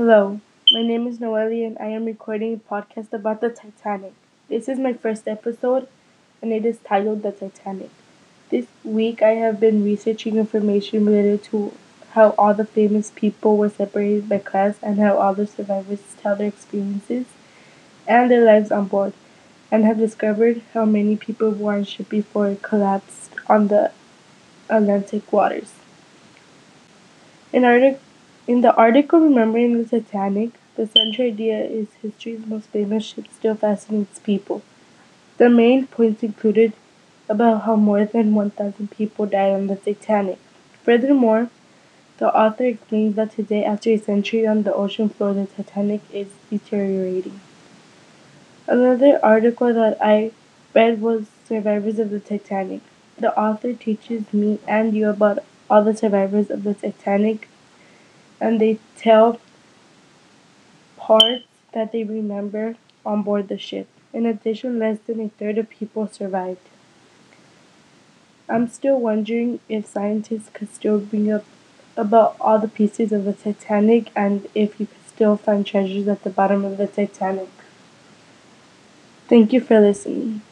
Hello, my name is Noelle and I am recording a podcast about the Titanic. This is my first episode and it is titled The Titanic. This week I have been researching information related to how all the famous people were separated by class and how all the survivors tell their experiences and their lives on board and have discovered how many people were on ship before it collapsed on the Atlantic waters. In, artic- in the article Remembering the Titanic, the central idea is history's most famous ship still fascinates people. The main points included about how more than 1,000 people died on the Titanic. Furthermore, the author explains that today, after a century on the ocean floor, the Titanic is deteriorating. Another article that I read was Survivors of the Titanic. The author teaches me and you about all the survivors of the Titanic, and they tell parts that they remember on board the ship. In addition, less than a third of people survived. I'm still wondering if scientists could still bring up about all the pieces of the Titanic and if you could still find treasures at the bottom of the Titanic. Thank you for listening.